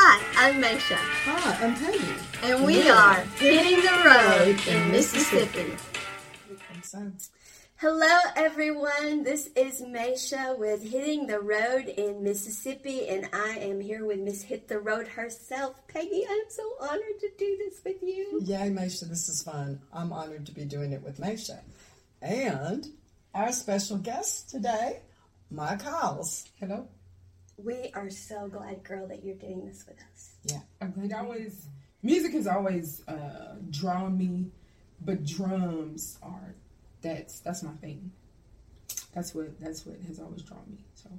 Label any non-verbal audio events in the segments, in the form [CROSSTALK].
Hi, I'm Meshea, Hi, I'm Peggy. and we Yeah. are hitting the road in Mississippi. Hello, everyone. This is Meshea with Hitting the Road in Mississippi, and I am here with Miss Hit the Road herself, Peggy. I'm so honored to do this with you. yay, Meshea, this is fun. I'm honored to be doing it with Meshea. And our special guest today, Maya Kyles. Hello. We are so glad, girl, that you're doing this with us. Yeah. I'm glad always music has always uh, drawn me, but drums are that's that's my thing. That's what that's what has always drawn me. So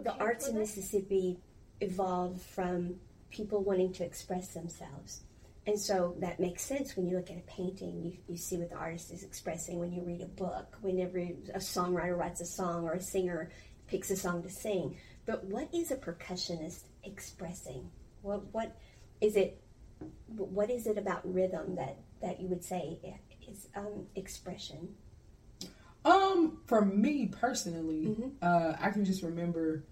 The arts in Mississippi evolved from people wanting to express themselves. And so that makes sense when you look at a painting, you, you see what the artist is expressing. When you read a book, whenever a songwriter writes a song or a singer picks a song to sing. But what is a percussionist expressing? What what is it? What is it about rhythm that that you would say is um, expression? um for me personally, Mhm. uh, I can just remember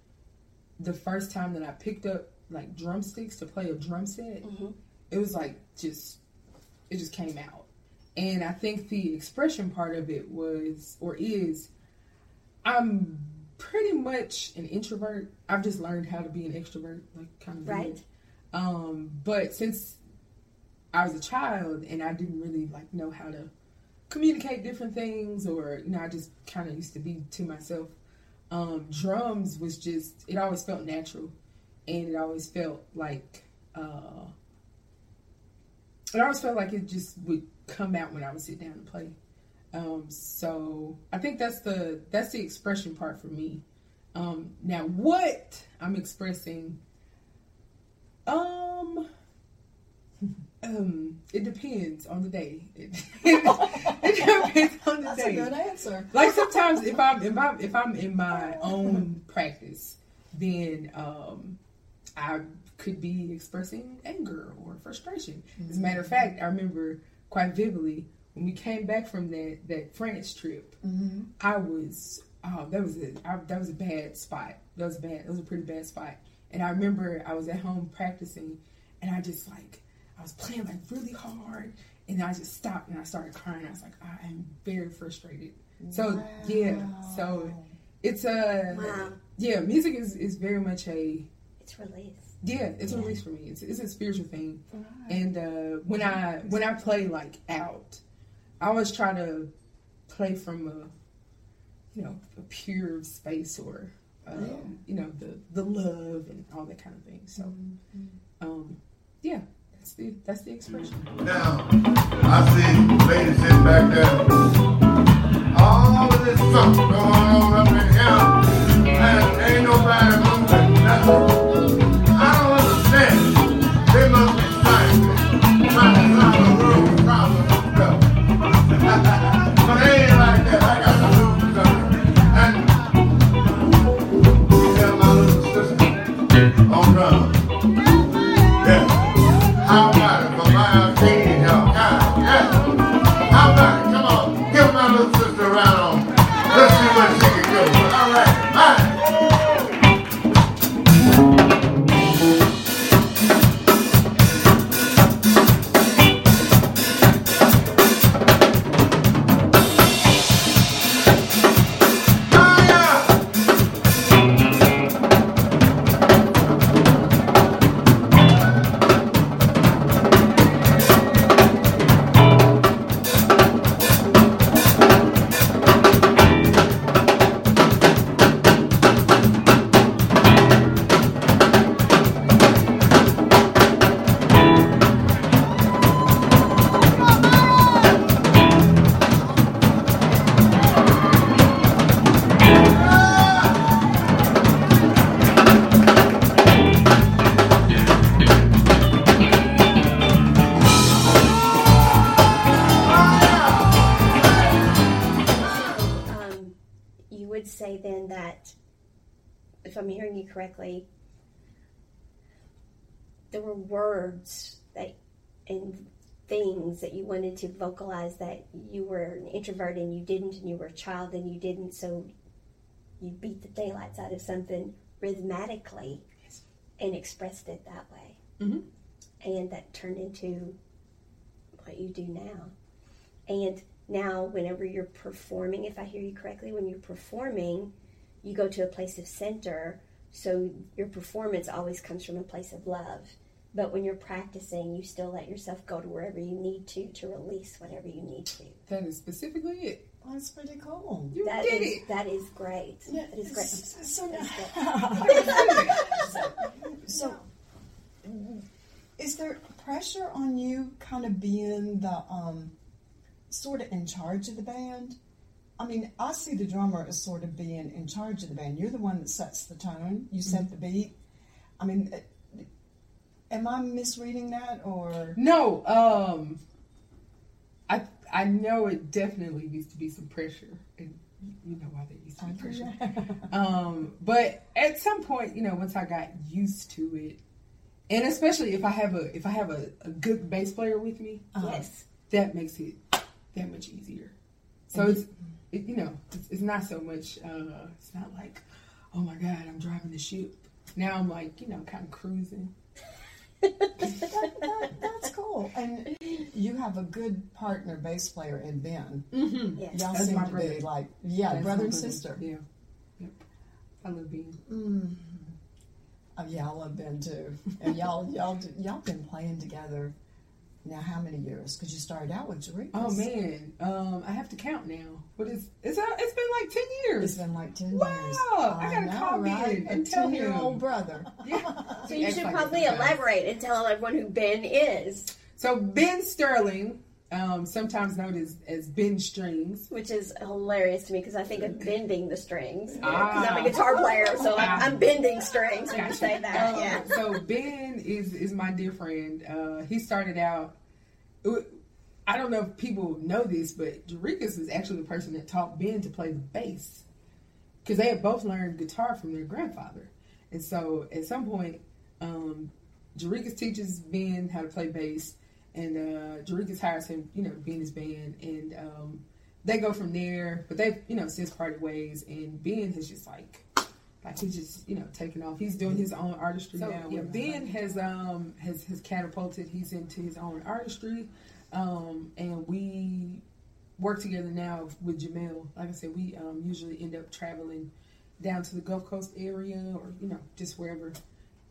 the first time that I picked up like drumsticks to play a drum set. Mhm. It was like just it just came out. And I think the expression part of it was or is I'm pretty much an introvert. I've just learned how to be an extrovert, like kind of Right. weird. Um, but since I was a child and I didn't really like know how to communicate different things, or you know, I just kind of used to be to myself. Um, drums was just it always felt natural, and it always felt like uh, it always felt like it just would come out when I would sit down and play. Um, so I think that's the that's the expression part for me. Um, now what I'm expressing, um, [LAUGHS] um, it depends on the day. It, [LAUGHS] it depends on the That's day. a good answer. Like sometimes if I'm if I'm if I'm in my own practice, then um, I could be expressing anger or frustration. As a matter of fact, I remember quite vividly when we came back from that that France trip. Mm-hmm. I was oh that was a I, that was a bad spot. That was bad. That was a pretty bad spot. And I remember I was at home practicing, and I just like I was playing like really hard, and I just stopped and I started crying. I was like I am very frustrated. So yeah, so it's a Wow. yeah. Music is is very much a It's release. yeah. It's a release for me. It's it's a spiritual thing. Right. And uh, when I when I play like out, I always try to play from a you know a pure space or um, Yeah. you know the the love and all that kind of thing. So um, yeah, that's the that's the expression. Now, I see ladies sitting back there. All of this stuff going on up in here, and ain't nobody moving vocalize that you were an introvert and you didn't, and you were a child and you didn't, so you beat the daylights out of something rhythmatically, and expressed it that way. Mhm. And that turned into what you do now. And now, whenever you're performing, if I hear you correctly, when you're performing, you go to a place of center. So your performance always comes from a place of love. But when you're practicing, you still let yourself go to wherever you need to to release whatever you need to. That is specifically it. Well, that's pretty cool. You That did is it. that is great. That is great. So, That's [LAUGHS] so, is there pressure on you kind of being the um, sort of in charge of the band? I mean, I see the drummer as sort of being in charge of the band. You're the one that sets the tone, you set the beat. I mean, am I misreading that or? No, um, I I know it definitely used to be some pressure, and you know why there used to be pressure. [LAUGHS] Um, but at some point, you know, once I got used to it, and especially if I have a if I have a, a good bass player with me, yes. that makes it that much easier. So it's it, you know it's, it's not so much. Uh, it's not like oh my god, I'm driving the ship. Now I'm like you know kind of cruising. That, that, that's cool. And you have a good partner bass player in Ben. Mm-hmm. Yes. Y'all That's seem to brother. be like, yeah, That's brother my and sister. Yeah. Yep. I love being. Mm. Oh, yeah, I love Ben too. And y'all, y'all, d- y'all been playing together now. How many years? Because you started out with Jericho. Oh man, um, I have to count now. What is it's? Uh, it's been like ten years. It's been like ten Wow, years. I gotta call Ben A and tell him. ten-year-old brother. [LAUGHS] yeah. [LAUGHS] So you should probably elaborate and tell everyone who Ben is, So Ben Sterling, um, sometimes known as as Ben Strings. which is hilarious to me because I think of bending the strings. Because Ah. I'm a guitar player, so Ah. I'm, I'm bending strings when you say that. Um, Yeah. So Ben is is my dear friend. Uh, he started out. I don't know if people know this, but Jarekus was actually the person that taught Ben to play the bass because they had both learned guitar from their grandfather. And so at some point, um, teaches Ben how to play bass, and uh, hires him, you know, to be in his band, and um, they go from there. But they've, you know, since parted ways, and Ben has just like, like he's just, you know, taking off. He's doing his own artistry So, now. Yeah, Ben has um has has catapulted. He's into his own artistry, um, and we work together now with Jamel. Like I said, we um, usually end up traveling down to the Gulf Coast area, or you know, just wherever.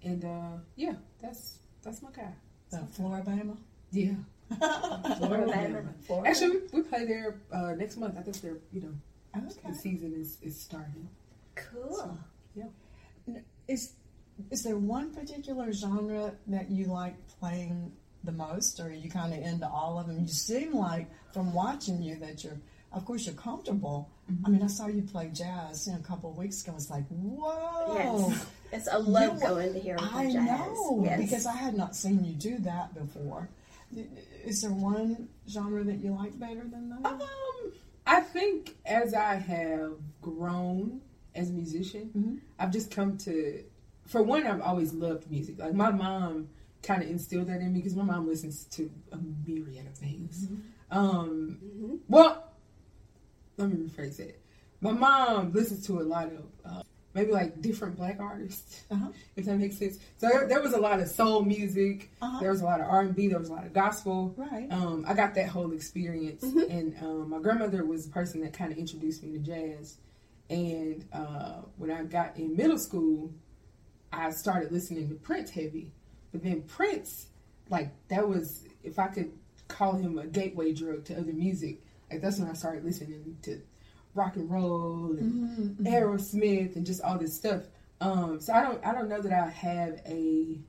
And uh, yeah, that's that's my guy. Uh, Flora-Bama. Yeah. [LAUGHS] Flora-Bama. Flora-Bama. Actually, we, we play there uh, next month. I think they're you know Okay. the season is is starting. Cool. Yeah is is there one particular genre that you like playing the most, or are you kind of into all of them? You seem like, from watching you, that you're, of course, you're comfortable. I mean, I saw you play jazz you know, a couple of weeks ago. It's like, whoa! Yes. It's a love You- going to hear him play I jazz. know Yes. because I had not seen you do that before. Is there one genre that you like better than the other? Um, I think as I have grown as a musician, Mhm. I've just come to. For one, I've always loved music. Like my mom kind of instilled that in me because my mom listens to a myriad of things. Um, Mhm. well, let me rephrase it. My mom listens to a lot of uh, maybe like different black artists, Uh-huh. if that makes sense. So there, there was a lot of soul music. Uh-huh. There was a lot of R and B. There was a lot of gospel. Right. Um, I got that whole experience, and um, my grandmother was the person that kind of introduced me to jazz. And uh, when I got in middle school, I started listening to Prince heavy. But then Prince, like that was if I could call him a gateway drug to other music. Like that's when I started listening to rock and roll and Mhm, mhm. Aerosmith and just all this stuff. Um, so I don't I don't know that I have a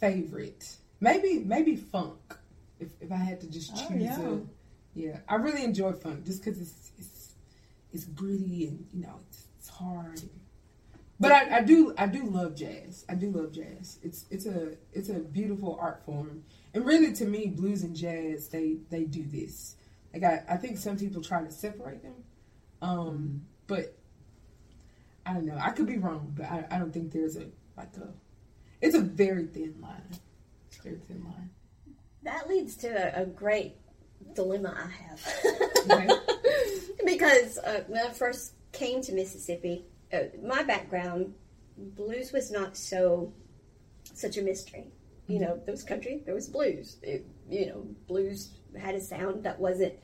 favorite. Maybe maybe funk. If if I had to just Oh, choose yeah. a yeah. I really enjoy funk just because it's it's it's gritty and you know it's, it's hard. But I, I do I do love jazz. I do love jazz. It's it's a it's a beautiful art form. And really to me blues and jazz they they do this. Like I, I think some people try to separate them. Um but I don't know. I could be wrong, but I, I don't think there's a like a it's a very thin line. It's a very thin line. That leads to a, a great dilemma I have. Okay. [LAUGHS] because uh, when I first came to Mississippi, Uh, my background blues was not so such a mystery. You mm-hmm. know, there was country, there was blues. It, you know, blues had a sound that wasn't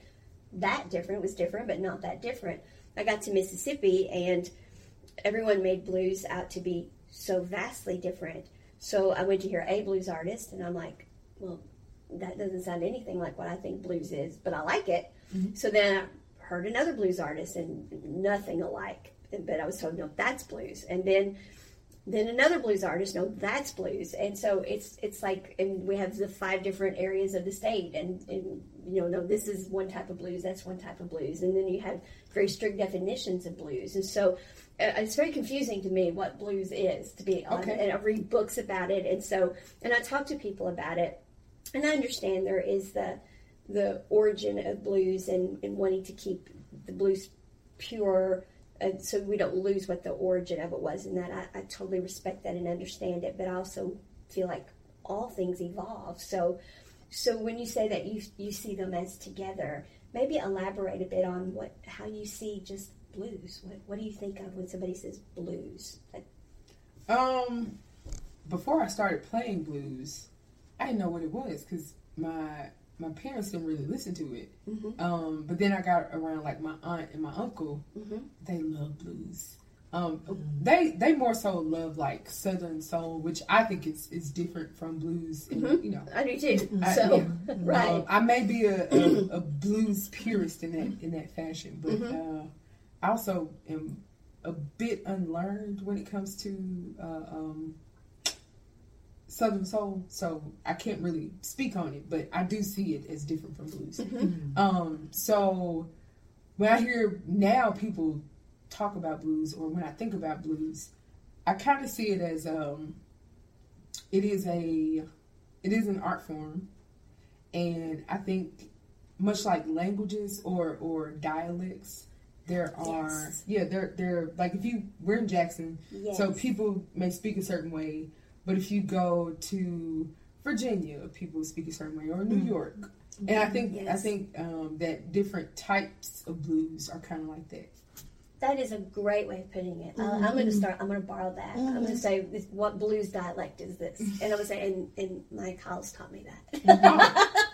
that different. It was different, but not that different. I got to Mississippi, and everyone made blues out to be so vastly different. So I went to hear a blues artist, and I'm like, well, that doesn't sound anything like what I think blues is, but I like it. Mm-hmm. So then I heard another blues artist, and nothing alike. But I was told, no, that's blues. And then then another blues artist, no, that's blues. And so it's it's like, and we have the five different areas of the state, and, and you know, no, this is one type of blues, that's one type of blues, and then you have very strict definitions of blues, and so uh, it's very confusing to me what blues is to be honest. Okay. And I read books about it, and so and I talk to people about it, and I understand there is the the origin of blues and, and wanting to keep the blues pure and so we don't lose what the origin of it was and that I, I totally respect that and understand it but I also feel like all things evolve. So so when you say that you you see them as together maybe elaborate a bit on what how you see just blues. What, what do you think of when somebody says blues? Um, before I started playing blues, I didn't know what it was because my my parents didn't really listen to it. Mhm. Um, but then I got around like my aunt and my uncle. Mhm. They love blues. Um, they they more so love like southern soul, which I think is is different from blues. And, Mhm. You know, I do too I- so yeah. [LAUGHS] right Um, I may be a, a, [COUGHS] a blues purist in that in that fashion, but Mm-hmm. uh, I also am a bit unlearned when it comes to uh, um, Southern soul. So I can't really speak on it, but I do see it as different from blues. Mm-hmm. Um, so when I hear now people talk about blues, or when I think about blues, I kind of see it as um, it is a it is an art form, and I think much like languages or or dialects, there are Yes. yeah there there like if you we're in Jackson, so people may speak a certain way, but if you go to Virginia, people speak a certain way, or New York, and I think I think um, that different types of blues are kind of like that. That is a great way of putting it. Uh, I'm Mm-hmm. going to start. I'm going to borrow that. I'm going to say, "What blues dialect is this?" And I'm going to say, and, and my college taught me that thanks. [LAUGHS]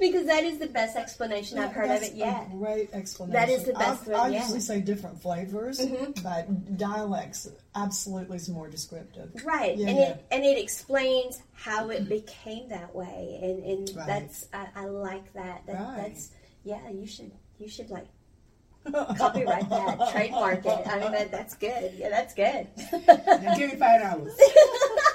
because that is the best explanation I've heard of it yet. Great explanation. That is the best I, I yeah. Mm-hmm. usually say different flavors, but dialects absolutely is more descriptive. Right, Yeah, and yeah. it and it explains how it became that way, and and Right. that's I, I like that. that Right. That's yeah. You should you should like copyright that, [LAUGHS] trademark it. I mean that that's good. Yeah, that's good. Now give me five dollars. [LAUGHS]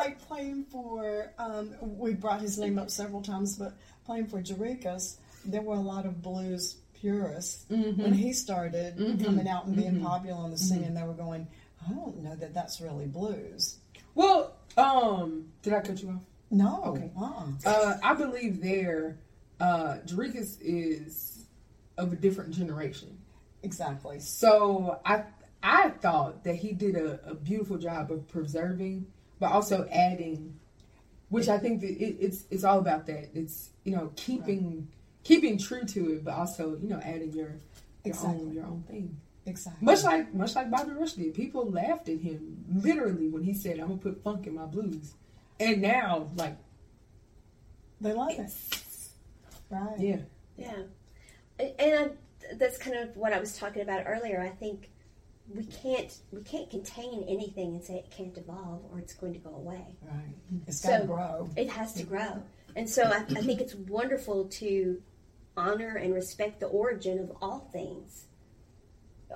No, and, and like playing for, um, we brought his name up several times, but playing for Jarekus, there were a lot of blues purists Mm-hmm. when he started coming out and being popular on the scene, and they were going, I don't know that that's really blues. Well, um, did I cut you off? No, Okay. uh-uh. Uh, I believe there, uh, is of a different generation. exactly. So I I thought that he did a, a beautiful job of preserving, but also adding, which I think that it, it's it's all about that. It's you know keeping keeping true to it, but also you know adding your your own your own thing. Exactly. Much like much like Bobby Rush did. People laughed at him literally when he said, "I'm gonna put funk in my blues," and now like They love it. Right. yeah. Yeah, and I, that's kind of what I was talking about earlier. I think we can't we can't contain anything and say it can't evolve or it's going to go away. Right. It's So- got to grow. It has to grow, and so I, I think it's wonderful to honor and respect the origin of all things,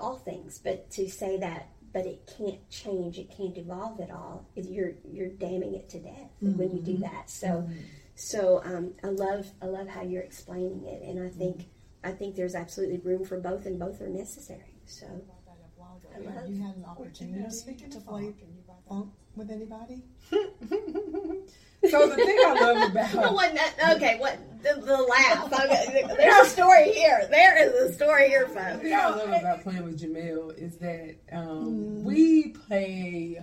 all things. But to say that, but it can't change, it can't evolve at all. You're you're damning it to death when you do that. So. So um, I love I love how you're explaining it, and I think I think there's absolutely room for both, and both are necessary. So Have you had an opportunity to Flake Funk with anybody? [LAUGHS] So the thing I love [LAUGHS] about what, okay, what the, the laugh? [LAUGHS] Okay, there's a story here. There is a story here, The thing I love about playing with Jamel is that um, we play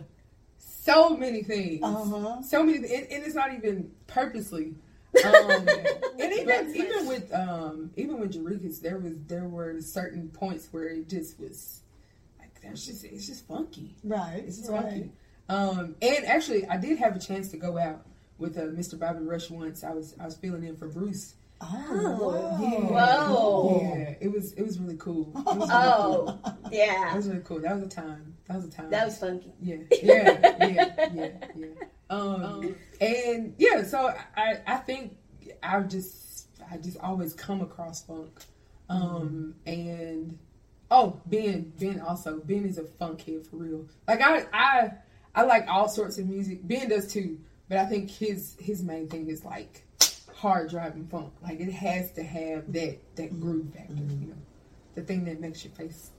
so many things, Uh-huh. so many, and, and it's not even purposely. Um, and even even with um, even with Jarekus, there was there were certain points where it just was that's just it's just funky. Right. It's just right. funky. Um, and actually, I did have a chance to go out with uh, Mr. Bobby Rush once. I was I was filling in for Bruce. Oh, Oh, wow. Whoa. Yeah, it was it was really cool. It was really Oh, cool. That yeah. was really cool. That was a time. That was a time. That was funky. Yeah, yeah, yeah, yeah, yeah. Um, and yeah, so I, I think I've just, I just always come across funk. Um, and oh, Ben, Ben also, Ben is a funk kid for real. Like I, I, I like all sorts of music. Ben does too, but I think his his main thing is like hard driving funk. Like it has to have that that groove factor, you know, the thing that makes your face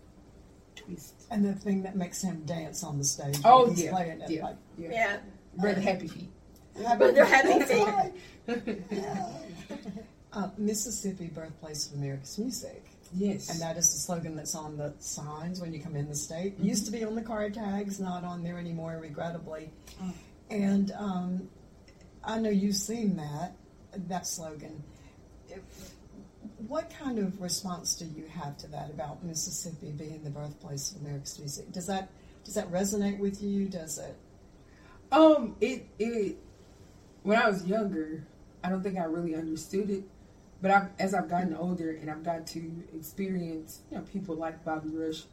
twist. And the thing that makes him dance on the stage. Oh when he's yeah, playing it, yeah, like, yeah. Yeah. Brother Happy Feet. But they're having That's fun. [LAUGHS] Uh, Mississippi, birthplace of America's music. Yes. And that is the slogan that's on the signs when you come in the state. Mm-hmm. Used to be on the car tags, not on there anymore, regrettably. Oh. And um, I know you've seen that that slogan. If, what kind of response do you have to that about Mississippi being the birthplace of America's music? Does that does that resonate with you? Does it? Um, it it when I was younger, I don't think I really understood it. But I've, as I've gotten older and I've got to experience, you know, people like Bobby Rush,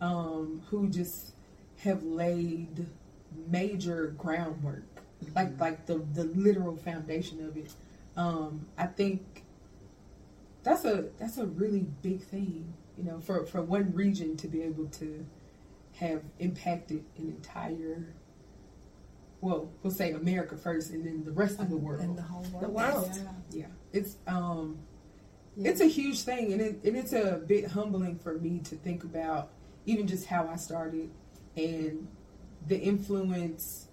um, who just have laid major groundwork, like like the the literal foundation of it. Um, I think that's a that's a really big thing, you know, for for one region to be able to have impacted an entire well, we'll say America first, and then the rest of the world. In the whole world. The world. Yeah. yeah, it's um, Yeah. it's a huge thing, and it, and it's a bit humbling for me to think about even just how I started and the influence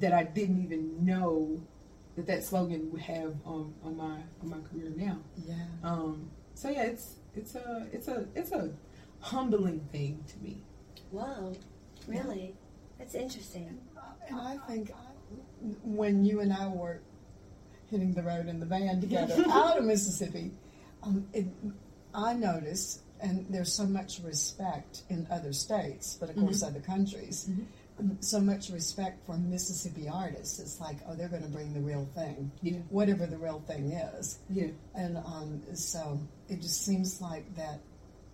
that I didn't even know that that slogan would have on, on my on my career now. Yeah. Um, so yeah, it's it's a it's a it's a humbling thing to me. Wow. Really? That's interesting. And I think when you and I were hitting the road in the van together [LAUGHS] out of Mississippi, um, it, I noticed, and there's so much respect in other states, but of course other countries, um, so much respect for Mississippi artists. It's like, oh, they're going to bring the real thing, Yeah, whatever the real thing is. yeah, And um, so it just seems like that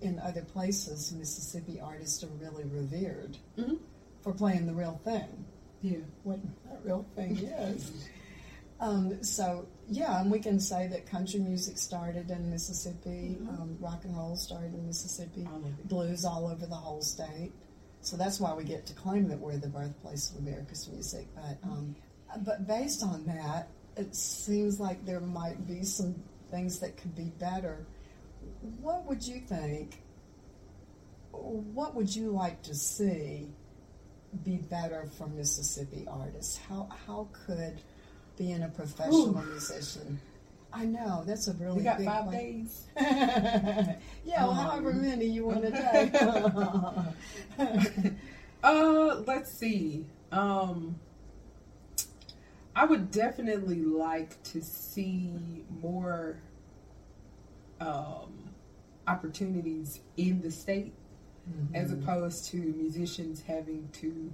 in other places, Mississippi artists are really revered Mhm. for playing the real thing yeah. what that real thing [LAUGHS] is. Um, so yeah, and we can say that country music started in Mississippi, um, rock and roll started in Mississippi, it. blues all over the whole state. So that's why we get to claim that we're the birthplace of America's music. But um, but based on that, it seems like there might be some things that could be better. What would you think? What would you like to see be better for Mississippi artists? How how could being a professional musician? I know that's a really We got big five days. [LAUGHS] yeah, well, Um, however many you want to [LAUGHS] take. [LAUGHS] Uh, let's see. Um, I would definitely like to see more um, opportunities in the state, as opposed to musicians having to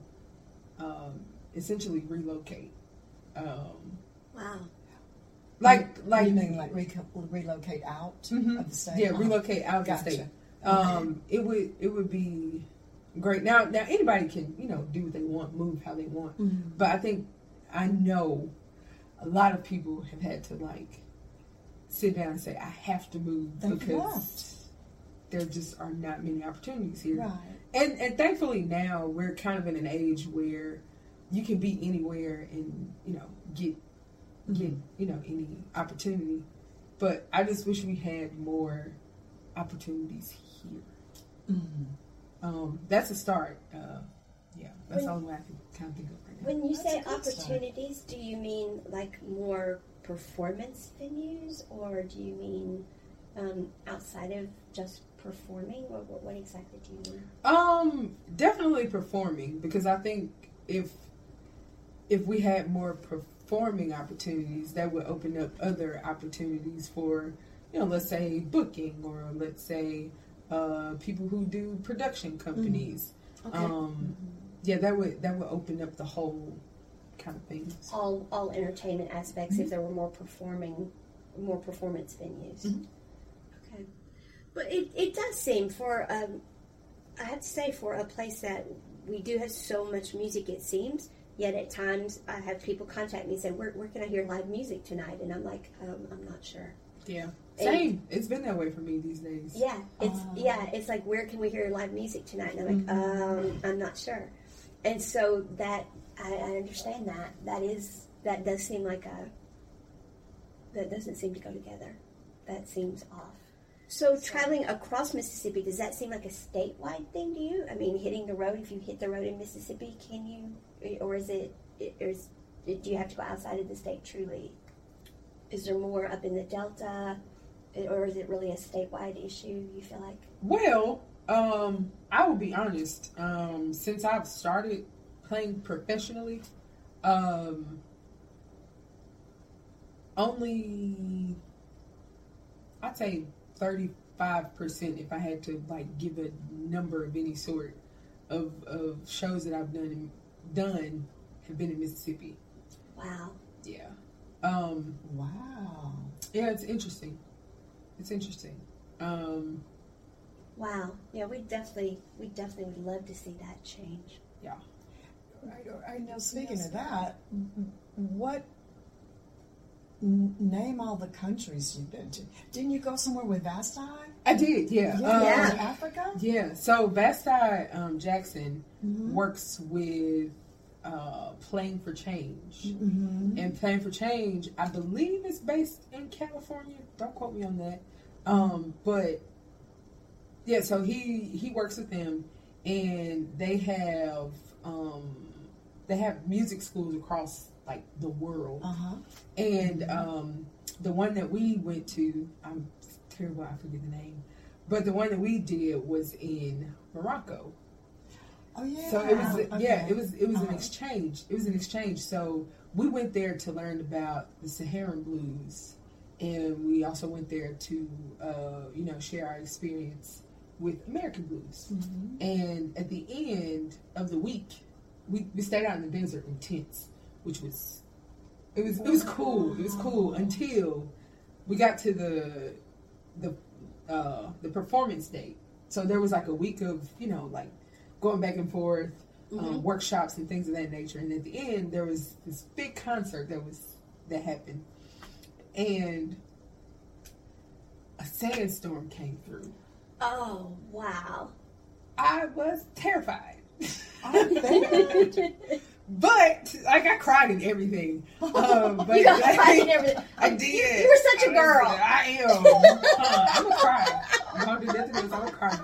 um, essentially relocate. Um, Wow. like, like you mean like reco- relocate out Mhm. of the state? Yeah, relocate out of gotcha. the state. Um, it would it would be great. Now now anybody can you know do what they want, move how they want. Mhm. But I think I know a lot of people have had to like sit down and say I have to move They've because left. there just are not many opportunities here. Right. And and thankfully now we're kind of in an age where you can be anywhere and you know get get you know any opportunity. But I just wish we had more opportunities here. Mhm. Um, that's a start. Uh, yeah, that's the When- only way I can kind of think of right now. When you That's say a good start. opportunities, do you mean like more performance venues, or do you mean um, outside of just performing, or what, what exactly do you mean? Um, definitely performing because I think if if we had more performing opportunities, that would open up other opportunities for you know, let's say booking or let's say uh, people who do production companies. Okay. Um, yeah, that would that would open up the whole kind of thing. all all entertainment aspects Mm-hmm. if there were more performing more performance venues Mhm. okay but it, it does seem for um, i have to say for a place that we do have so much music it seems yet at times i have people contact me and say where, where can i hear live music tonight? And i'm like um, i'm not sure. Yeah, And- same. It's been that way for me these days. yeah. It's Ah. yeah it's like where can we hear live music tonight? And i'm like um, i'm not sure. And so that I, I understand that. That is that does seem like a that doesn't seem to go together. That seems off. So traveling across mississippi does that seem like a statewide thing to you? I mean hitting the road if you hit the road in mississippi can you or is it or is, do you have to go outside of the state truly is there more up in the delta or is it really a statewide issue you feel like Well, um, I will be honest. Um, since I've started playing professionally, um, only I'd say thirty-five percent, if I had to like give a number of any sort of of shows that I've done done have been in Mississippi. wow Yeah. Um, Wow. yeah, it's interesting. It's interesting. Um, wow yeah we definitely we definitely would love to see that change I, I know. Speaking of that, what n- name all the countries you've been to? Didn't you go somewhere with Vasti? I did, yeah. Yeah, Um, Yeah. Africa. Yeah, so Vasti um, Jackson Mhm. works with uh, Playing for Change. Mm-hmm. And Playing for Change, I believe is based in California. Don't quote me on that. Um, but yeah, so he he works with them, and they have um, they have music schools across like the world. Uh huh. And um, the one that we went to, I'm terrible, I forget the name, but the one that we did was in Morocco. Oh yeah. So it was, Okay. yeah, it was it was an Uh-huh. exchange. It was an exchange. So we went there to learn about the Saharan blues, and we also went there to, uh, you know, share our experience with American blues. Mhm. And at the end of the week, we, we stayed out in the desert in tents, which was it was it was cool. It was cool until we got to the the uh, the performance date. So there was like a week of you know like going back and forth, um, workshops and things of that nature. And at the end, there was this big concert that was that happened, and a sandstorm came through. oh wow I was terrified. I. [LAUGHS] But like I cried and everything. Um, [LAUGHS] but you got cried and everything I did. You- you were such a I girl. was- I am. Huh, [LAUGHS] I'm a cry. I'm gonna do nothing else. I'm a cry.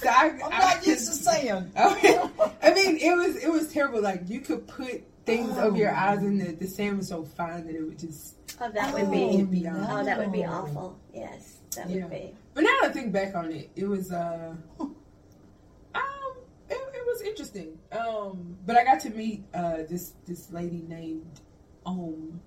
So I, I'm I- not used to saying. [LAUGHS] Okay. I mean, it was it was terrible. Like you could put things Oh. over your eyes, and the, the sand was so fine that it would just. oh that Oh, would be it'd be on. oh that would be awful yes that Yeah. would be But now that I think back on it, it was uh, it, it was interesting. Um, but I got to meet uh this this lady named Om.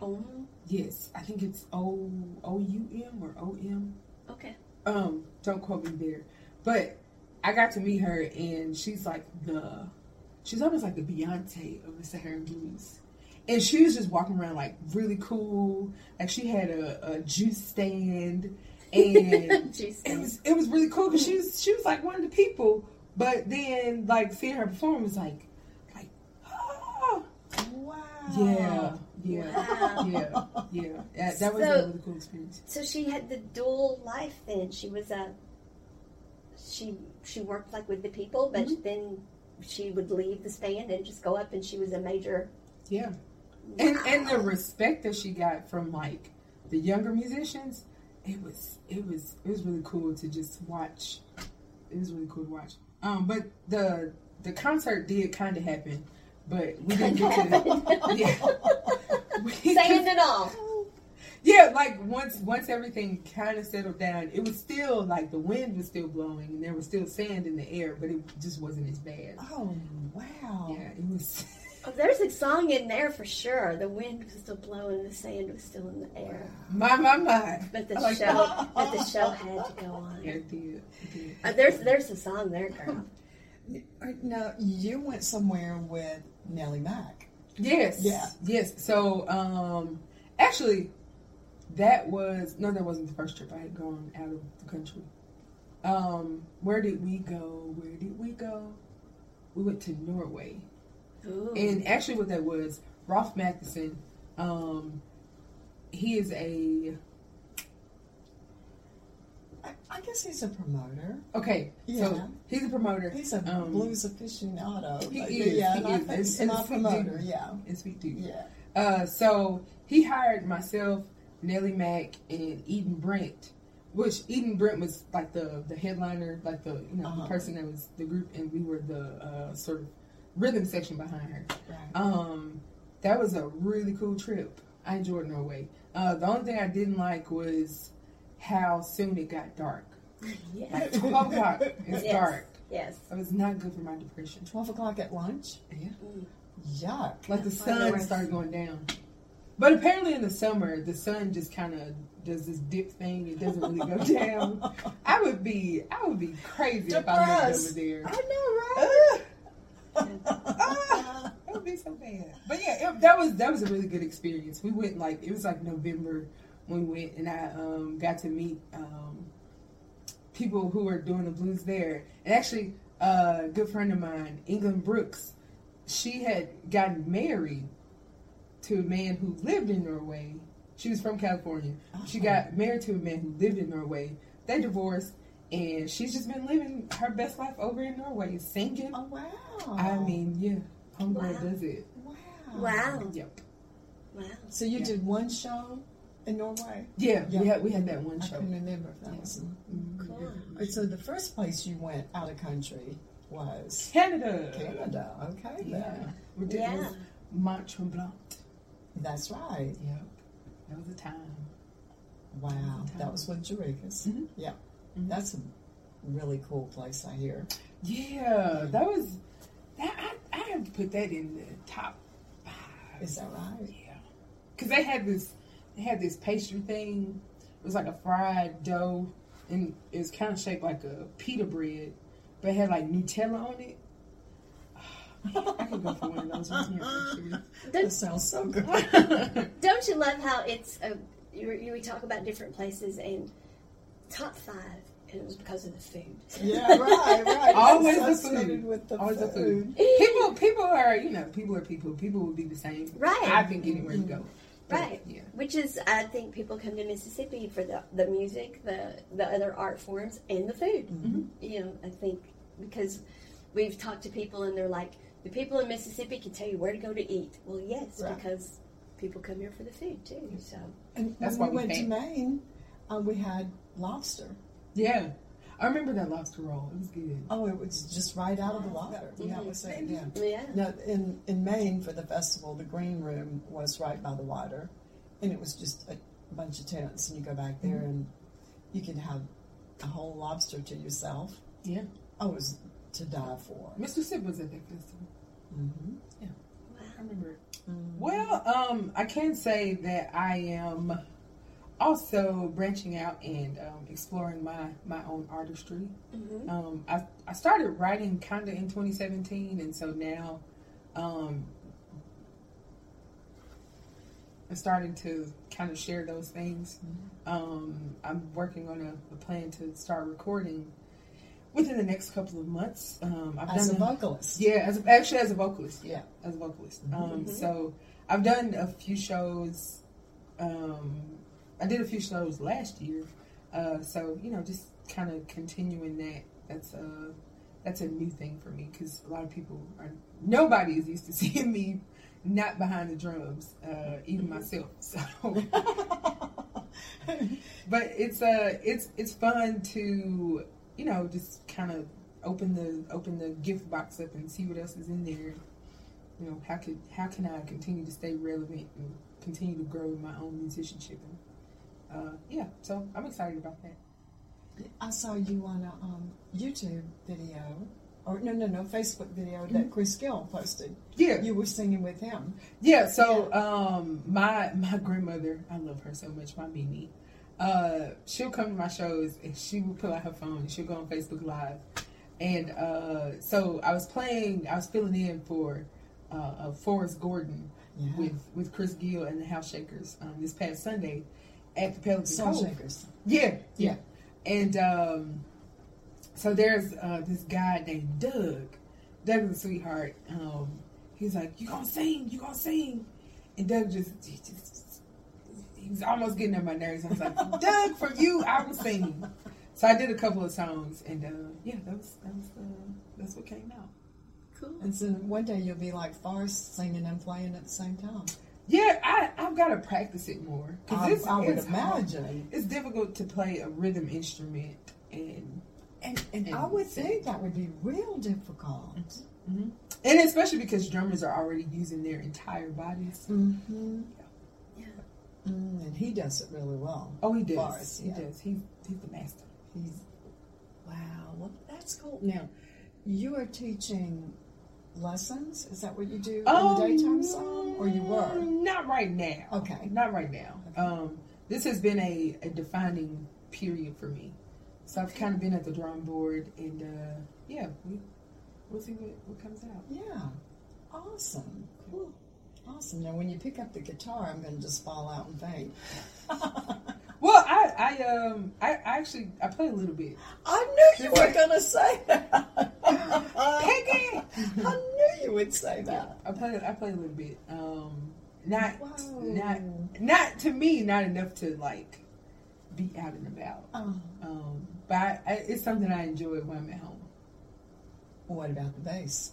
oh Yes, I think it's O O U M or O M. okay Um, don't quote me there. But I got to meet her and she's like the she's almost like the Beyonce of the Saharan blues. And she was just walking around like really cool. Like she had a, a juice stand [LAUGHS] and Jeez. it was it was really cool because she was she was like one of the people. But then like seeing her perform was like like ah, Wow. yeah yeah Wow. yeah yeah that, that was So- a really cool experience. So she had the dual life then. She was a she she worked like with the people, but Mm-hmm. then she would leave the stand and just go up and she was a major Yeah. And and the respect that she got from like the younger musicians, it was it was it was really cool to just watch. It was really cool to watch. Um, but the the concert did kind of happen, but we didn't get to [LAUGHS] the [LAUGHS] yeah. We- [LAUGHS] sand and all. yeah, like once once everything kind of settled down, it was still like the wind was still blowing and there was still sand in the air, but it just wasn't as bad. Oh wow. Yeah, it was. Oh, there's a song in there for sure. The wind was still blowing, the sand was still in the air. My my my. But the I like show, that. but the show had to go on. Yeah, it did. Uh, there's there's a song there, girl. Now you went somewhere with Nellie Mack. Yes. Yeah. Yes. So, um, actually, that was no, that wasn't the first trip I had gone out of the country. Um, where did we go? Where did we go? We went to Norway, Ooh. and actually, what that was, Rolf Matheson. Um, he is a I, I guess he's a promoter. okay. Yeah. So he's a promoter. He's a Um, blues aficionado. he is, Yeah, he and is. And- he's and a promoter. dude. Yeah, And sweet dude. yeah. Uh, so he hired myself, Nellie Mack, and Eden Brent. Which Eden Brent was like the the headliner, like the you know Uh-huh. the person that was the group, and we were the uh, sort of rhythm section behind her. Right. Um, that was a really cool trip. I enjoyed Norway. Uh, the only thing I didn't like was how soon it got dark. [LAUGHS] yes. Like twelve o'clock, it's Yes. dark. yes. It was not good for my depression. Twelve o'clock at lunch. Yeah. Yuck. Like the sun started going down. But apparently in the summer, the sun just kind of does this dip thing. It doesn't really go [LAUGHS] down. I would be, I would be crazy if I lived over there. I know, [LAUGHS] right? Ah, it would be so bad. But yeah, it, that was that was a really good experience. We went like it was like November when we went, and I um, got to meet um, people who were doing the blues there. And actually, uh, a good friend of mine, England Brooks, she had gotten married to a man who lived in Norway. She was from California. She Oh. got married to a man who lived in Norway. They divorced, and she's just been living her best life over in Norway, singing. Oh wow. I mean, yeah, homegirl Wow. does it. wow. Wow. Yep. Wow. So you Yeah. did one show in Norway. Yeah, Yeah. we had we had that one show. I show. can remember if that Yeah. was. Mhm. Cool. Right, So the first place you went out of country was Canada. Canada. Okay, Yeah, then. we did Yeah. yeah. Mont Tremblant. That's right. Yep, that was a time. Wow, that was with Jarekus. Mhm. Yeah, Mhm. that's a really cool place. I hear. Yeah, that was. That, I I have to put that in the top five. Is that right? Yeah, because they had this they had this pastry thing. It was like a fried dough, and it was kind of shaped like a pita bread, but it had like Nutella on it. [SIGHS] I could go for one of those ones here. That sounds so good. [LAUGHS] Don't you love how it's a, you, you, we talk about different places and top five, and it was because of the food. yeah, right, right. [LAUGHS] Always the food. With the Always the food. food. People, people are you know, people are people. People will be the same. Right. I think anywhere you go. Right. Yeah. Which is, I think people come to Mississippi for the, the music, the, the other art forms, and the food. Mhm. You know, I think because we've talked to people and they're like, the people in Mississippi can tell you where to go to eat. Well, yes, Right. because people come here for the food too. So, And That's when why we we went to. Maine, uh, we had lobster. Yeah. I remember that lobster roll. It was good. Oh, it was just right out of the water. Yeah, was it. Yeah. yeah. No, in in Maine for the festival, the green room was right by the water, and it was just a bunch of tents. And you go back there, Mm-hmm. and you could have a whole lobster to yourself. Yeah. Oh, it was to die for. Mr. Sipp was at that festival. Mm-hmm. Yeah. I remember it. Well, um, I can say that I am also branching out and um, exploring my, my own artistry. Mhm. Um, I, I started writing kind of in 2017, and so now um, I'm starting to kind of share those things. Um, I'm working on a, a plan to start recording within the next couple of months. Um, I've As a done vocalist. yeah, as a, actually as a vocalist. Yeah. as a vocalist. Mhm. Um, Mhm. So I've done a few shows. I did a few shows last year. Uh, so you know, just kind of continuing that. That's a that's a new thing for me because a lot of people are nobody is used to [LAUGHS] seeing me not behind the drums, uh, even myself. [LAUGHS] So, but it's uh it's it's fun to you know just kind of open the open the gift box up and see what else is in there. You know how could how can I continue to stay relevant and continue to grow in my own musicianship? And, uh, yeah, so I'm excited about that. I saw you on a um, YouTube video, or no, no, no, Facebook video Mm-hmm. that Chris Gill posted. Yeah, You were singing with him. Yeah, so um my my grandmother, I love her so much, my Mimi. Uh she'll come to my shows and she will pull out her phone and she'll go on Facebook Live. and uh, so I was playing. I was filling in for uh, uh, Forrest Gordon Yeah. with with Chris Gill and the House Shakers um, this past Sunday at the Pelican Soul Cove. Shakers. Yeah, Yeah. yeah. And um, so there's uh, this guy named Doug. Doug is a sweetheart. Um, he's like, "You gonna sing? You gonna sing?" And Doug just, he just he was almost getting on my nerves. I was like, [LAUGHS] "Doug, for you, I will sing." So I did a couple of songs, and uh, yeah, that was that was uh, that's what came out. Cool. And so one day you'll be like Forrest singing and playing at the same time. Yeah, I I've got to practice it more I, it's, I would it's hard. it's difficult to play a rhythm instrument and And, and I would sing. think that would be real difficult. and especially because drummers are already using their entire bodies. Mm-hmm. Yeah. Mm, and he does it really well. Oh, he does. Forrest, he yeah. does. He's he's the master. He's wow. Well, that's cool. Now, you are teaching lessons. Is that what you do in the daytime some, or you were? Um, Not right now. Okay. Not right now. Okay. Um, this has been a, a defining period for me. So I've kind of been at the drawing board, and uh, yeah, we, we'll see what, what comes out. Yeah. Awesome. Cool. Awesome. Now, when you pick up the guitar, I'm going to just fall out and faint. [LAUGHS] Well, I, I um I, I actually I play a little bit. I knew you were going to say that. [LAUGHS] Peggy! I knew you would say that. I play I play a little bit. Um, not Wow. not not to me, not enough to like be out and about. Oh. Um, but I, I, it's something I enjoy when I'm at home. What about the bass?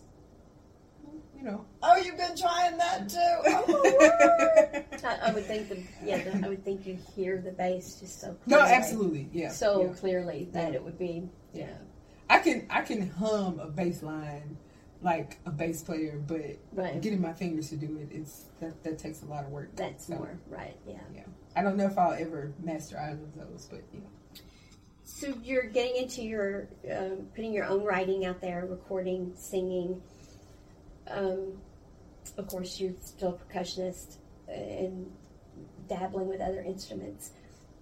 You know. Oh, you've been trying that too. [LAUGHS] Oh, I, I would think the yeah, the, I would think you hear the bass just so no, clearly, absolutely, yeah. so yeah. clearly that Yeah. it would be yeah. I can I can hum a bass line like a bass player, but Right. getting my fingers to do it is that that takes a lot of work. That's So, more right. Yeah. Yeah, I don't know if I'll ever master either of those, but yeah. So you're getting into your um, putting your own writing out there, recording, singing. Um, of course, you're still a percussionist and dabbling with other instruments.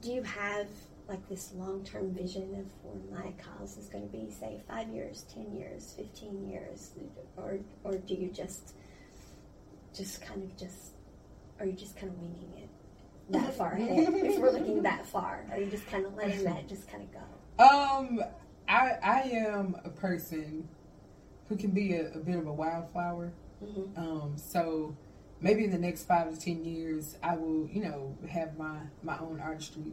Do you have like this long term vision of where Maya Kyles is going to be, say, five years, ten years, fifteen years, or or do you just just kind of just are you just kind of winging it that [LAUGHS] far ahead? if we're looking that far, are you just kind of letting that just kind of go? Um, I I am a person who can be a, a bit of a wildflower. Mhm. Um, so maybe in the next five to ten years, I will, you know, have my my own artistry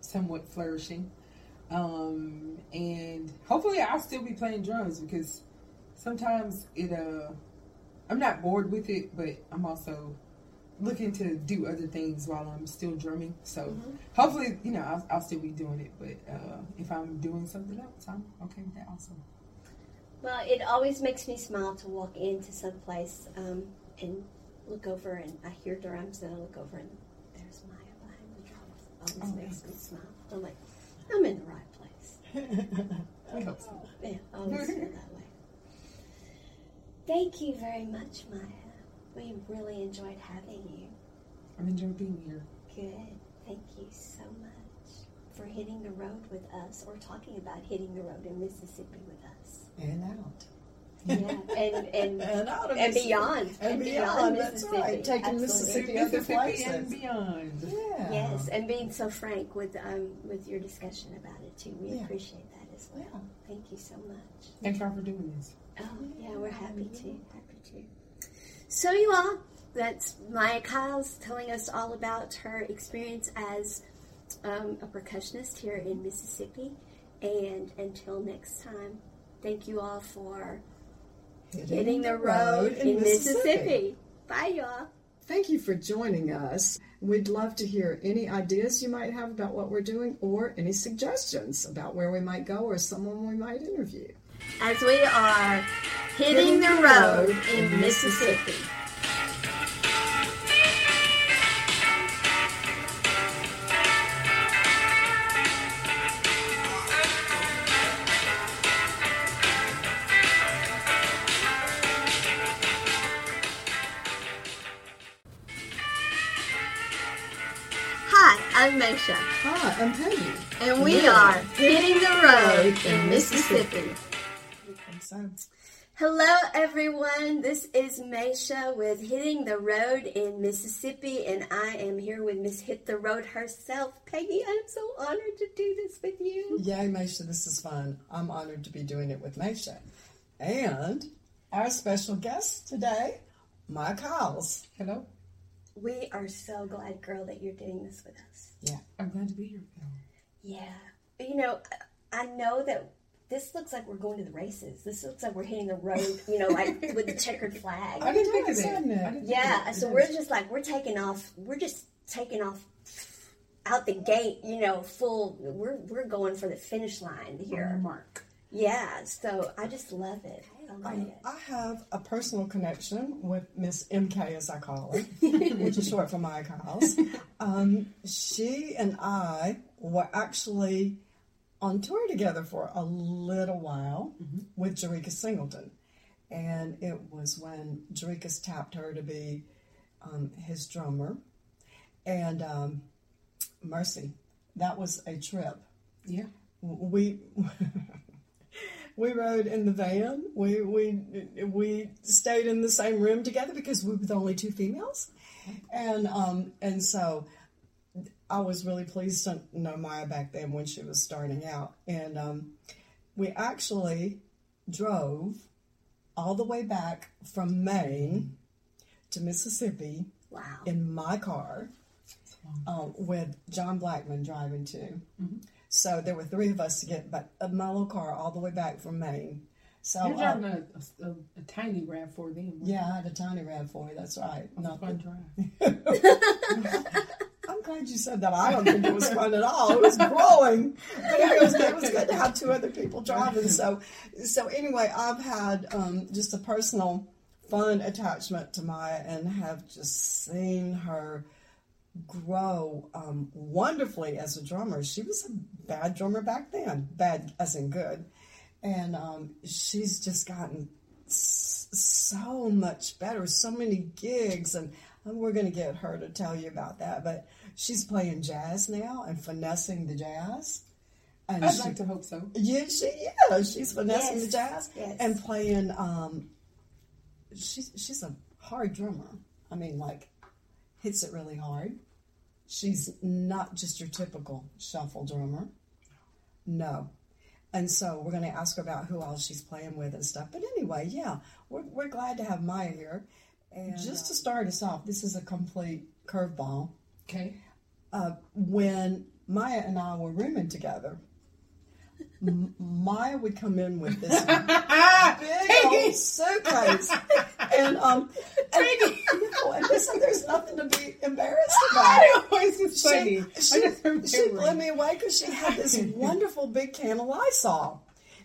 somewhat flourishing, um, and hopefully I'll still be playing drums because sometimes it uh I'm not bored with it, but I'm also looking to do other things while I'm still drumming. So Mhm. hopefully, you know, I'll, I'll still be doing it. But uh, if I'm doing something else, I'm okay with that also. Well, it always makes me smile to walk into some place um, and look over and I hear drums and I look over and there's Maya behind the drums. Always Oh, makes me smile. I'm like, I'm in the right place. [LAUGHS] Yeah, always feel that way. Thank you very much, Maya. We really enjoyed having you. I've enjoyed being here. Good. Thank you so much for hitting the road with us or talking about hitting the road in Mississippi with us. And out. Yeah, and and [LAUGHS] And out of and beyond, And beyond, that's right. Taking Mississippi other Mississippi places. and beyond. Yeah. Yes, and being so frank with um with your discussion about it too. We Yeah. appreciate that as well. Yeah. Thank you so much. Thank y'all for doing this. Oh, yeah, we're happy to. Happy to. So you all, that's Maya Kyles telling us all about her experience as um, a percussionist here in Mississippi. And until next time, thank you all for hitting the road in Mississippi. Bye, y'all. Thank you for joining us. We'd love to hear any ideas you might have about what we're doing or any suggestions about where we might go or someone we might interview. As we are hitting the road in Mississippi. Hi, Hi, I'm Peggy. and we are hitting the road in Mississippi. Hello, everyone. This is Meshea with Hitting the Road in Mississippi, and I am here with Miss Hit the Road herself, Peggy. I'm so honored to do this with you. yay, Meshea, this is fun. I'm honored to be doing it with Meshea. And our special guest today, Maya Kyles. Hello. We are so glad, girl, that you're doing this with us. I'm glad to be here. Yeah. You know, I know that this looks like we're going to the races. This looks like we're hitting the road, you know, like [LAUGHS] with the checkered flag. I didn't think of does, that. doesn't it? I didn't think Yeah, so we're just like we're taking off. We're just taking off out the gate, you know, full. We're we're going for the finish line on here. mark. Yeah, so I just love it. I Um. I have a personal connection with Miss MK, as I call her, [LAUGHS] which is short for Maya Kyles. Um, she and I were actually on tour together for a little while with Jarekus Singleton. And it was when Jarekus tapped her to be um, his drummer. And um, Mercy, that was a trip Yeah. we [LAUGHS] we rode in the van. We we we stayed in the same room together because we were the only two females, and um and so I was really pleased to know Maya back then when she was starting out, and um, we actually drove all the way back from Maine to Mississippi Wow. in my car uh, with John Blackman driving too. So there were three of us to get back, uh, my little car all the way back from Maine. So You're uh, driving a, a, a, a tiny RAV4 them. yeah, I had a tiny RAV4 you. That's right. Not fun drive. [LAUGHS] I'm glad you said that. I don't think it was fun at all. It was growing, but it was, it was good to have two other people driving. So, so anyway, I've had um, just a personal fun attachment to Maya and have just seen her grow um, wonderfully as a drummer. She was a bad drummer back then, bad as in good, and um, she's just gotten s- so much better. So many gigs, and we're going to get her to tell you about that. But she's playing jazz now and finessing the jazz. And I'd she, like to hope so. yeah, she yeah, she's finessing Yes, the jazz yes. and playing. Um, she's she's a hard drummer. I mean, like hits it really hard. She's not just your typical shuffle drummer. No. And so we're going to ask her about who else she's playing with and stuff. But anyway, yeah, we're, we're glad to have Maya here. And just to start us off, this is a complete curveball. Okay. Uh, when Maya and I were rooming together, Maya would come in with this [LAUGHS] big old suitcase, and um, and, you know, and listen, there's nothing to be embarrassed [LAUGHS] about. I know it's just funny. She, she, she blew me away because she had this wonderful big can of Lysol.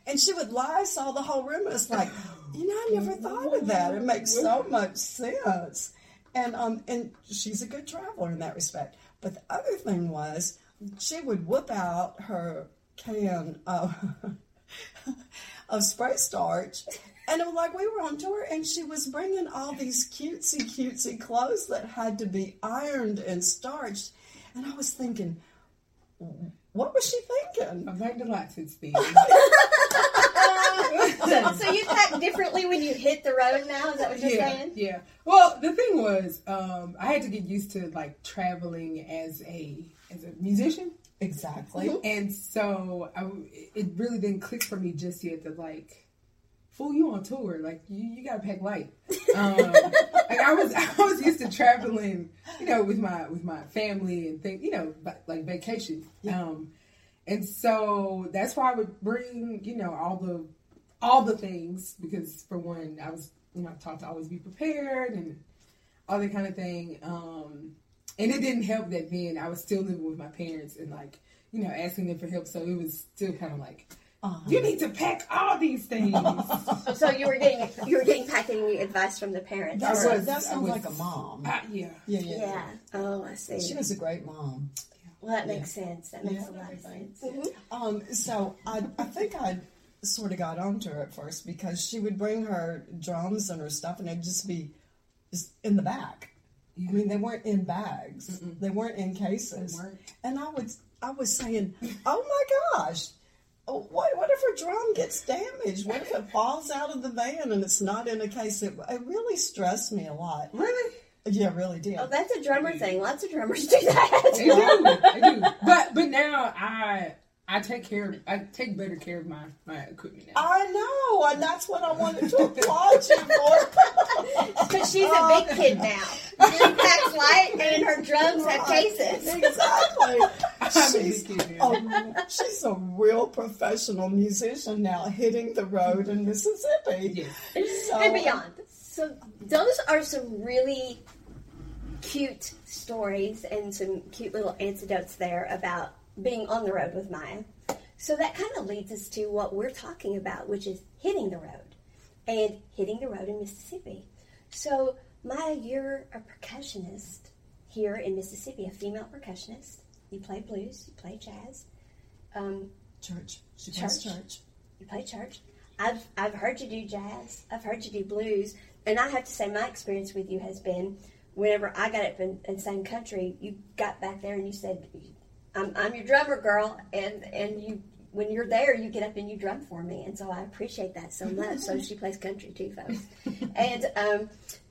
And she would Lysol the whole room. It's like, you know, I never thought of that. It makes so much sense. And um, and she's a good traveler in that respect. But the other thing was, she would whip out her can of, [LAUGHS] of spray starch. And it was like we were on tour, and she was bringing all these cutesy, cutesy clothes that had to be ironed and starched. And I was thinking, what was she thinking? I've learned a lot since then. So, so you pack differently when you hit the road now? Is that what you're yeah, saying? yeah. Well, the thing was, um, I had to get used to like traveling as a as a musician, Exactly. and so I, it really didn't click for me just yet that like, fool, you on tour, like you, you gotta pack light. Um, [LAUGHS] like I was [LAUGHS] I was used to traveling, you know, with my with my family and things, you know, like vacation. Um, and so that's why I would bring, you know, all the all the things because for one, I was, you know, taught to always be prepared and all that kind of thing. Um, and it didn't help that then I was still living with my parents and like, you know, asking them for help. So it was still kind of like, you need to pack all these things. [LAUGHS] So you were getting you were getting packing advice from the parents. That's I was- that sounds was- like a mom. Uh, yeah. Yeah, yeah, yeah. Oh, I see. She was a great mom. well, that makes sense. That makes Yeah. a lot of sense. Um, so I, I think I sort of got onto her at first because she would bring her drums and her stuff, and it'd just be in the back. I mean, they weren't in bags. Mm-mm. They weren't in cases. They weren't. And I was, I was saying, oh my gosh, oh, what, what if a drum gets damaged? What if it falls out of the van and it's not in a case? It, it really stressed me a lot. Really? Yeah, really did. Oh, that's a drummer thing. Lots of drummers do that. They do. They do. But but now I I take care of I take better care of my my equipment now. I know, and that's what I wanted to applaud you for. [LAUGHS] Because she's a big kid now. She packs light and her drums have cases. Exactly. [LAUGHS] She's, big kid now. a, she's a real professional musician now, hitting the road in Mississippi. Yes. So, and beyond. So those are some really cute stories and some cute little anecdotes there about being on the road with Maya. So that kind of leads us to what we're talking about, which is hitting the road and hitting the road in Mississippi. So Maya, you're a percussionist here in Mississippi, a female percussionist. You play blues, you play jazz, um, Church. She Church. church. you play church. I've I've heard you do jazz. I've heard you do blues, and I have to say my experience with you has been whenever I got up and, and sang country, you got back there and you said, "I'm I'm your drummer, girl," and and you. When you're there, you get up and you drum for me, and so I appreciate that so much. so she plays country too, folks. [LAUGHS] And um,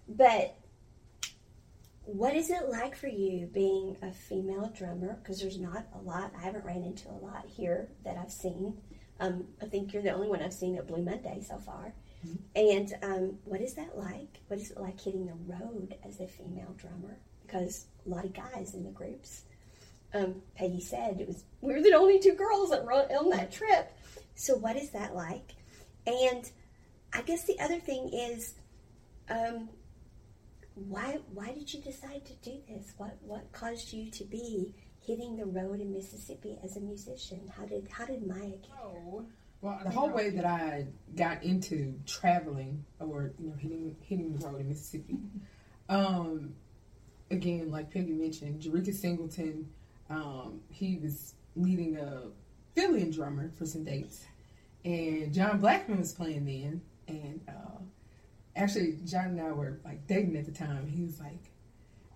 but what is it like for you being a female drummer? Because there's not a lot. I haven't ran into a lot here that I've seen. Um, I think you're the only one I've seen at Blue Monday so far. And um, what is that like? What is it like hitting the road as a female drummer? Because a lot of guys in the groups. Um, Peggy said it was we were the only two girls that on that trip. So what is that like? And I guess the other thing is, um, why why did you decide to do this? What what caused you to be hitting the road in Mississippi as a musician? How did how did Maya get So, well, the whole way that I got into traveling or you know hitting hitting the road in Mississippi, [LAUGHS] um, again, like Peggy mentioned, Jarekus Singleton, um, he was leading a fill-in drummer for some dates, and John Blackman was playing then, and uh, actually John and I were like dating at the time. He was like,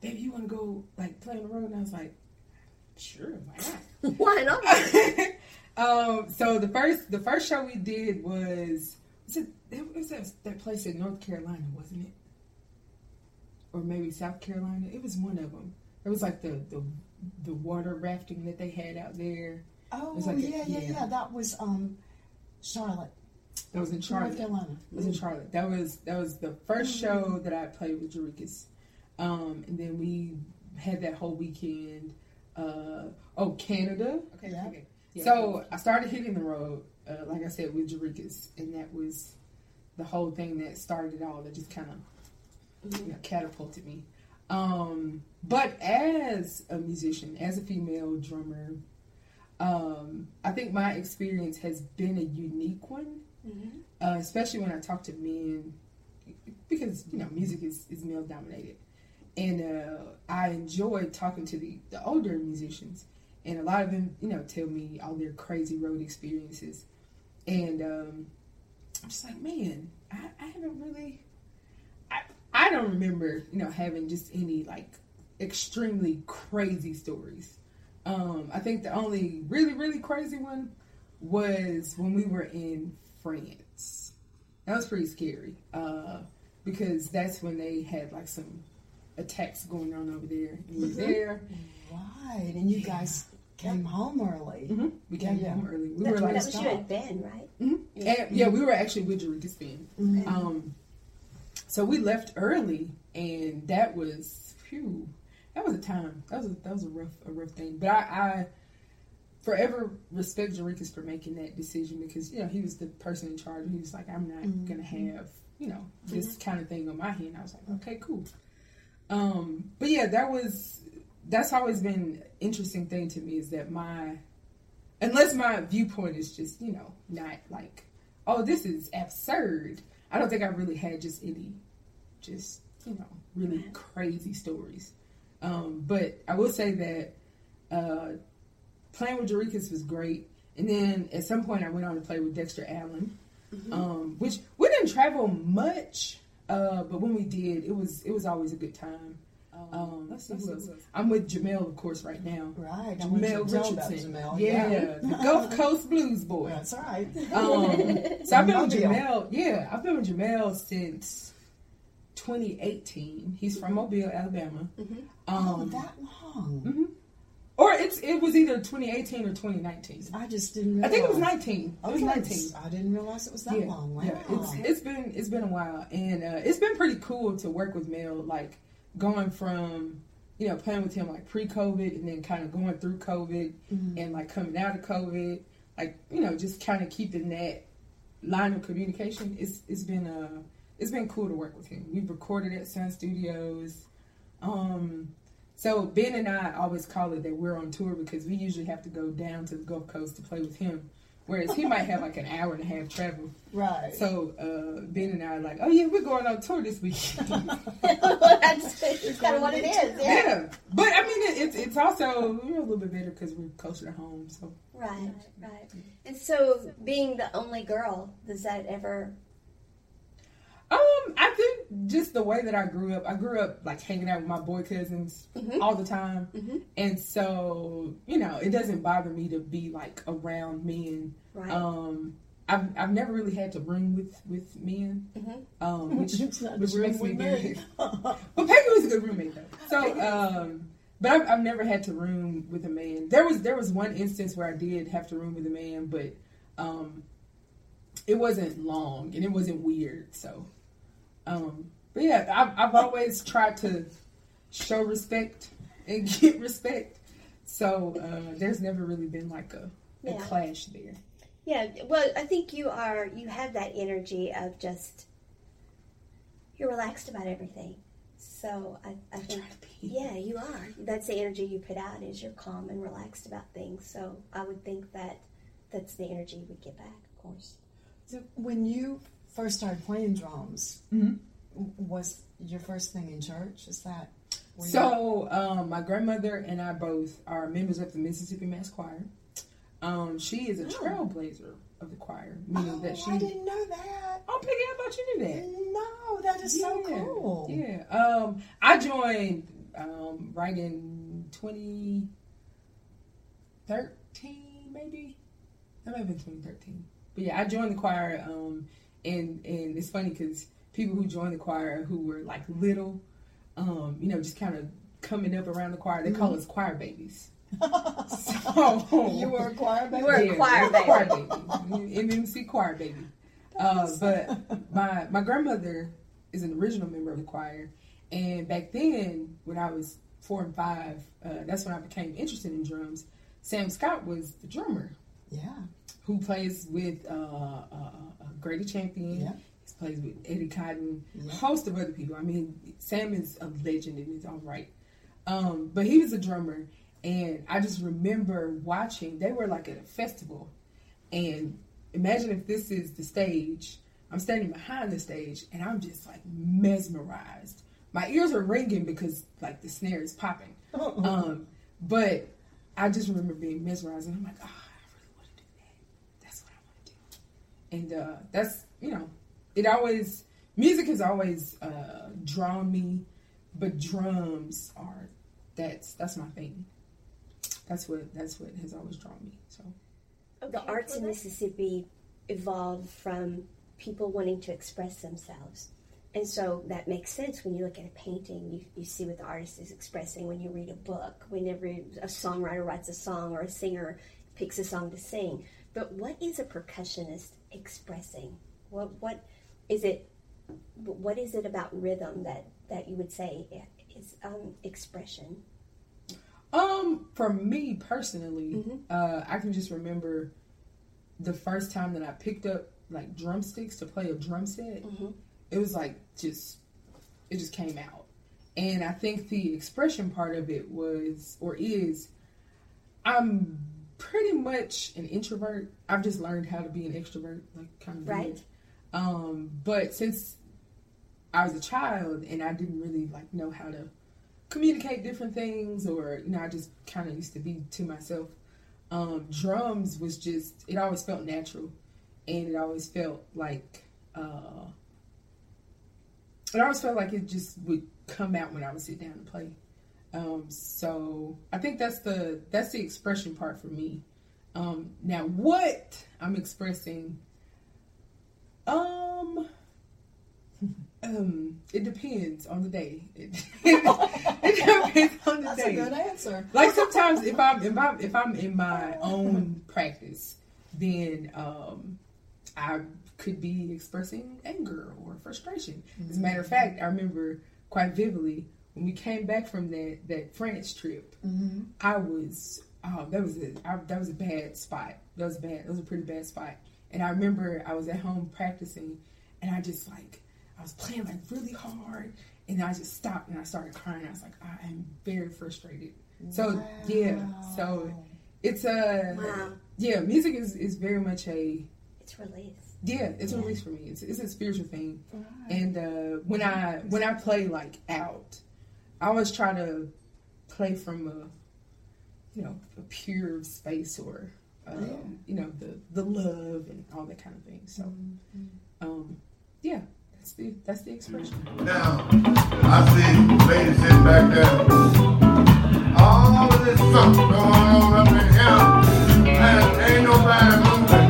"Baby, you want to go like play on the road?" And I was like, "Sure, why not?" [LAUGHS] Why not? [LAUGHS] um, so the first the first show we did was was it, it was that, that place in North Carolina, wasn't it? Or maybe South Carolina. It was one of them. It was like the the, the water rafting that they had out there. Oh, was like a- yeah, yeah, yeah. yeah. That was um, Charlotte, That was in Charlotte. North. Carolina. It was in Charlotte. That was that was the 1st show that I played with Jarekus. Um, and then we had that whole weekend. Uh, oh, Canada. Okay, Yeah. okay. So I started hitting the road, uh, like I said, with Jarekus, and that was the whole thing that started it all. That just kind of you know, catapulted me. Um, but as a musician, as a female drummer, um, I think my experience has been a unique one uh, especially when I talk to men, because you know music is, is male dominated, and uh, I enjoy talking to the, the older musicians, and a lot of them you know tell me all their crazy road experiences, and um, I'm just like, man, I, I haven't really, I I don't remember you know having just any like extremely crazy stories. Um, I think the only really really crazy one was when we were in France. That was pretty scary uh, because that's when they had like some attacks going on over there. And we were there. Right, and you guys came home early. Mm-hmm. We came Yeah, yeah. home early. We That, were like, that was you stop. and Ben, right? Mhm. And, yeah, we were actually with Eureka Spin. Mhm. Um, so we left early, and that was phew. That was a time. That was a, that was a rough a rough thing. But I, I forever respect Jarekus for making that decision because you know he was the person in charge. He was like, I'm not Mhm. gonna have you know this kind of thing on my hand. I was like, okay, cool. Um, but yeah, that was that's always been an interesting thing to me is that my unless my viewpoint is just you know not like oh this is absurd. I don't think I really had just any just you know really crazy stories. Um, but I will say that uh, playing with Jarekus was great. And then at some point, I went on to play with Dexter Allen, um, which we didn't travel much, uh, but when we did, it was it was always a good time. Um, let's see let's who else. I'm with Jamel, of course, right now. Right. I Jamel to tell about Richardson. Jamel. Yeah, the Gulf Coast Blues boy. That's right. Um, [LAUGHS] so I've been with Jamel. Yeah, I've been with Jamel since 2018. He's from Mobile, Alabama. oh, Um, that long. mhm. Or it's it was either 2018 or 2019. I just didn't I realize. think it was 19. It was 19. I didn't realize it was that yeah, long. Wow. yeah. It's it's been it's been a while, and uh, it's been pretty cool to work with Mel. Like going from you know playing with him like pre-COVID, and then kind of going through COVID, Mhm. and like coming out of COVID, like you know just kind of keeping that line of communication. It's it's been uh it's been cool to work with him. We've recorded at Sun Studios. Um, so Ben and I always call it that we're on tour because we usually have to go down to the Gulf Coast to play with him. Whereas he might have like an hour and a half travel. right. So uh, Ben and I are like, oh yeah, we're going on tour this week. [LAUGHS] [LAUGHS] That's kind of what it is. Yeah. yeah, but I mean, it, it's it's also a little bit better because we're closer to home. So Right, right. And so, being the only girl, does that ever? Um, I think just the way that I grew up, I grew up like hanging out with my boy cousins Mhm. all the time, Mhm. and so you know, it doesn't bother me to be like around men. Right. Um, I've I've never really had to room with with men, Mhm. um, [LAUGHS] which which makes me very. [LAUGHS] But Peggy was a good roommate though. So, um, but I've, I've never had to room with a man. There was there was one instance where I did have to room with a man, but um, it wasn't long and it wasn't weird. So, um, but yeah, I've, I've always tried to show respect and [LAUGHS] get respect. So uh, there's never really been like a, a Yeah. clash there. Yeah. Well, I think you are. You have that energy of just. You're relaxed about everything. So I, I think. Yeah, you are. That's the energy you put out. Is you're calm and relaxed about things. So I would think that that's the energy you would get back. Of course. So when you first started playing drums, Mhm. was your first thing in church? Is that So, um, my grandmother and I both are members of the Mississippi Mass Choir. Um, she is a Oh. trailblazer of the choir, meaning Oh, that she. I didn't know that. Oh, Peggy, I thought you knew that. No, that is so cool. Yeah. Um, I joined um, right in 2013, maybe. That might have been 2013. But yeah, I joined the choir, um, and and it's funny because people who joined the choir who were like little, um, you know, just kind of coming up around the choir, they call us choir babies. [LAUGHS] So you were a choir baby. You were a yeah, choir we're baby. choir baby. MMC choir baby. Uh, but my my grandmother is an original member of the choir, and back then when I was four and five, uh, that's when I became interested in drums. Sam Scott was the drummer Yeah. who plays with uh, uh, Grady Champion. Yeah. He plays with Eddie Cotton, Yeah. a host of other people. I mean, Sam is a legend in his own right. Um, but he was a drummer, and I just remember watching. They were like at a festival, and imagine if this is the stage. I'm standing behind the stage, and I'm just like mesmerized. My ears are ringing because like the snare is popping. [LAUGHS] Um, but I just remember being mesmerized, and I'm like, oh, I really want to do that. That's what I want to do. And uh, that's you know, it always music has always uh, drawn me, but drums are that's that's my thing. That's what that's what has always drawn me. So the arts in Mississippi evolved from people wanting to express themselves. And so that makes sense when you look at a painting, you, you see what the artist is expressing. When you read a book, whenever a songwriter writes a song or a singer picks a song to sing. But what is a percussionist expressing? What what is it? What is it about rhythm that that you would say is um, expression? Um, for me personally, Mhm. uh, I can just remember the first time that I picked up like drumsticks to play a drum set. Mhm. It was like just, it just came out, and I think the expression part of it was or is, I'm pretty much an introvert. I've just learned how to be an extrovert, like kind of Right. weird. Um, but since I was a child and I didn't really like know how to communicate different things or you know i just kind of used to be to myself um, drums was just it always felt natural and it always felt like uh, and I always felt like it just would come out when I would sit down and play. Um, so I think that's the that's the expression part for me. Um, now, what I'm expressing, um, [LAUGHS] um, it depends on the day. It, [LAUGHS] it depends on the That's day. a good answer. Like sometimes if I'm if I'm if I'm in my own practice, then um, I could be expressing anger or frustration. As a matter of fact, I remember quite vividly when we came back from that that France trip. Mm-hmm. I was oh that was a I, that was a bad spot. That was bad. That was a pretty bad spot. And I remember I was at home practicing, and I just like I was playing like really hard, and I just stopped and I started crying. I was like I am very frustrated. So yeah, so it's a Wow. yeah. Music is is very much a It's release. yeah. It's a release for me. It's it's a spiritual thing. Right. And uh, when I when I play like out, I always try to play from a you know a pure space or um, Yeah. you know the the love and all that kind of thing. So um, yeah, that's the that's the expression. Now, I see ladies sitting back there. All of this stuff going on up in here. And ain't nobody moving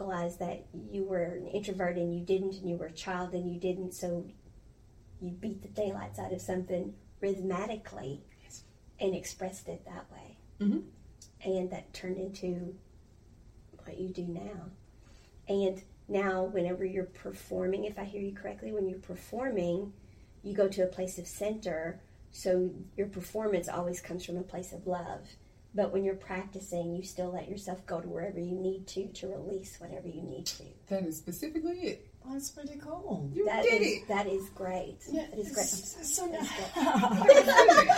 wanted to vocalize that you were an introvert and you didn't, and you were a child and you didn't, so you beat the daylights out of something rhythmatically Yes. and expressed it that way. Mhm. And that turned into what you do now. And now, whenever you're performing, if I hear you correctly, when you're performing, you go to a place of center. So your performance always comes from a place of love. But when you're practicing, you still let yourself go to wherever you need to to release whatever you need to. That is specifically it. That's pretty cool. You That did is it. that is great. Yeah, that is great. it's- so That's now-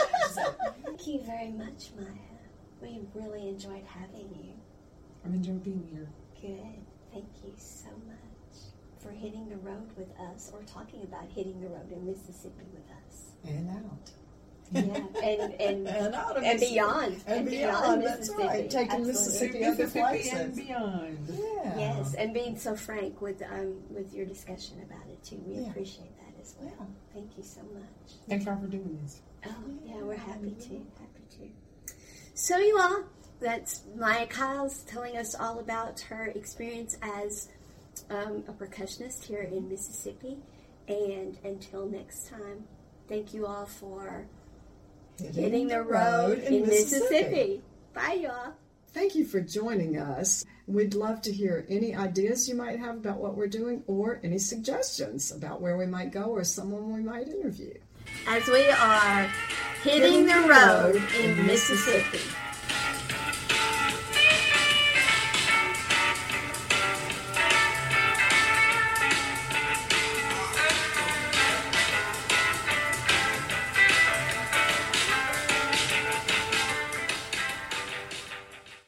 [LAUGHS] Thank you very much, Maya. We really enjoyed having you. I've enjoyed being here. Good. Thank you so much for hitting the road with us or talking about hitting the road in Mississippi with us. and out. Yeah, and and [LAUGHS] And out of and Mississippi. beyond And beyond, that's Mississippi. right. Taking Mississippi other Mississippi places. and beyond. Yeah. Yes, and being so frank with um with your discussion about it too. We Yeah. appreciate that as well. Yeah. Thank you so much. Thanks y'all for doing this. Oh, yeah, we're happy to. Happy to. So, you all, that's Maya Kyles telling us all about her experience as um, a percussionist here in Mississippi. And until next time, thank you all for hitting the road in Mississippi. Bye, y'all. Thank you for joining us. We'd love to hear any ideas you might have about what we're doing or any suggestions about where we might go or someone we might interview. As we are hitting the road in Mississippi.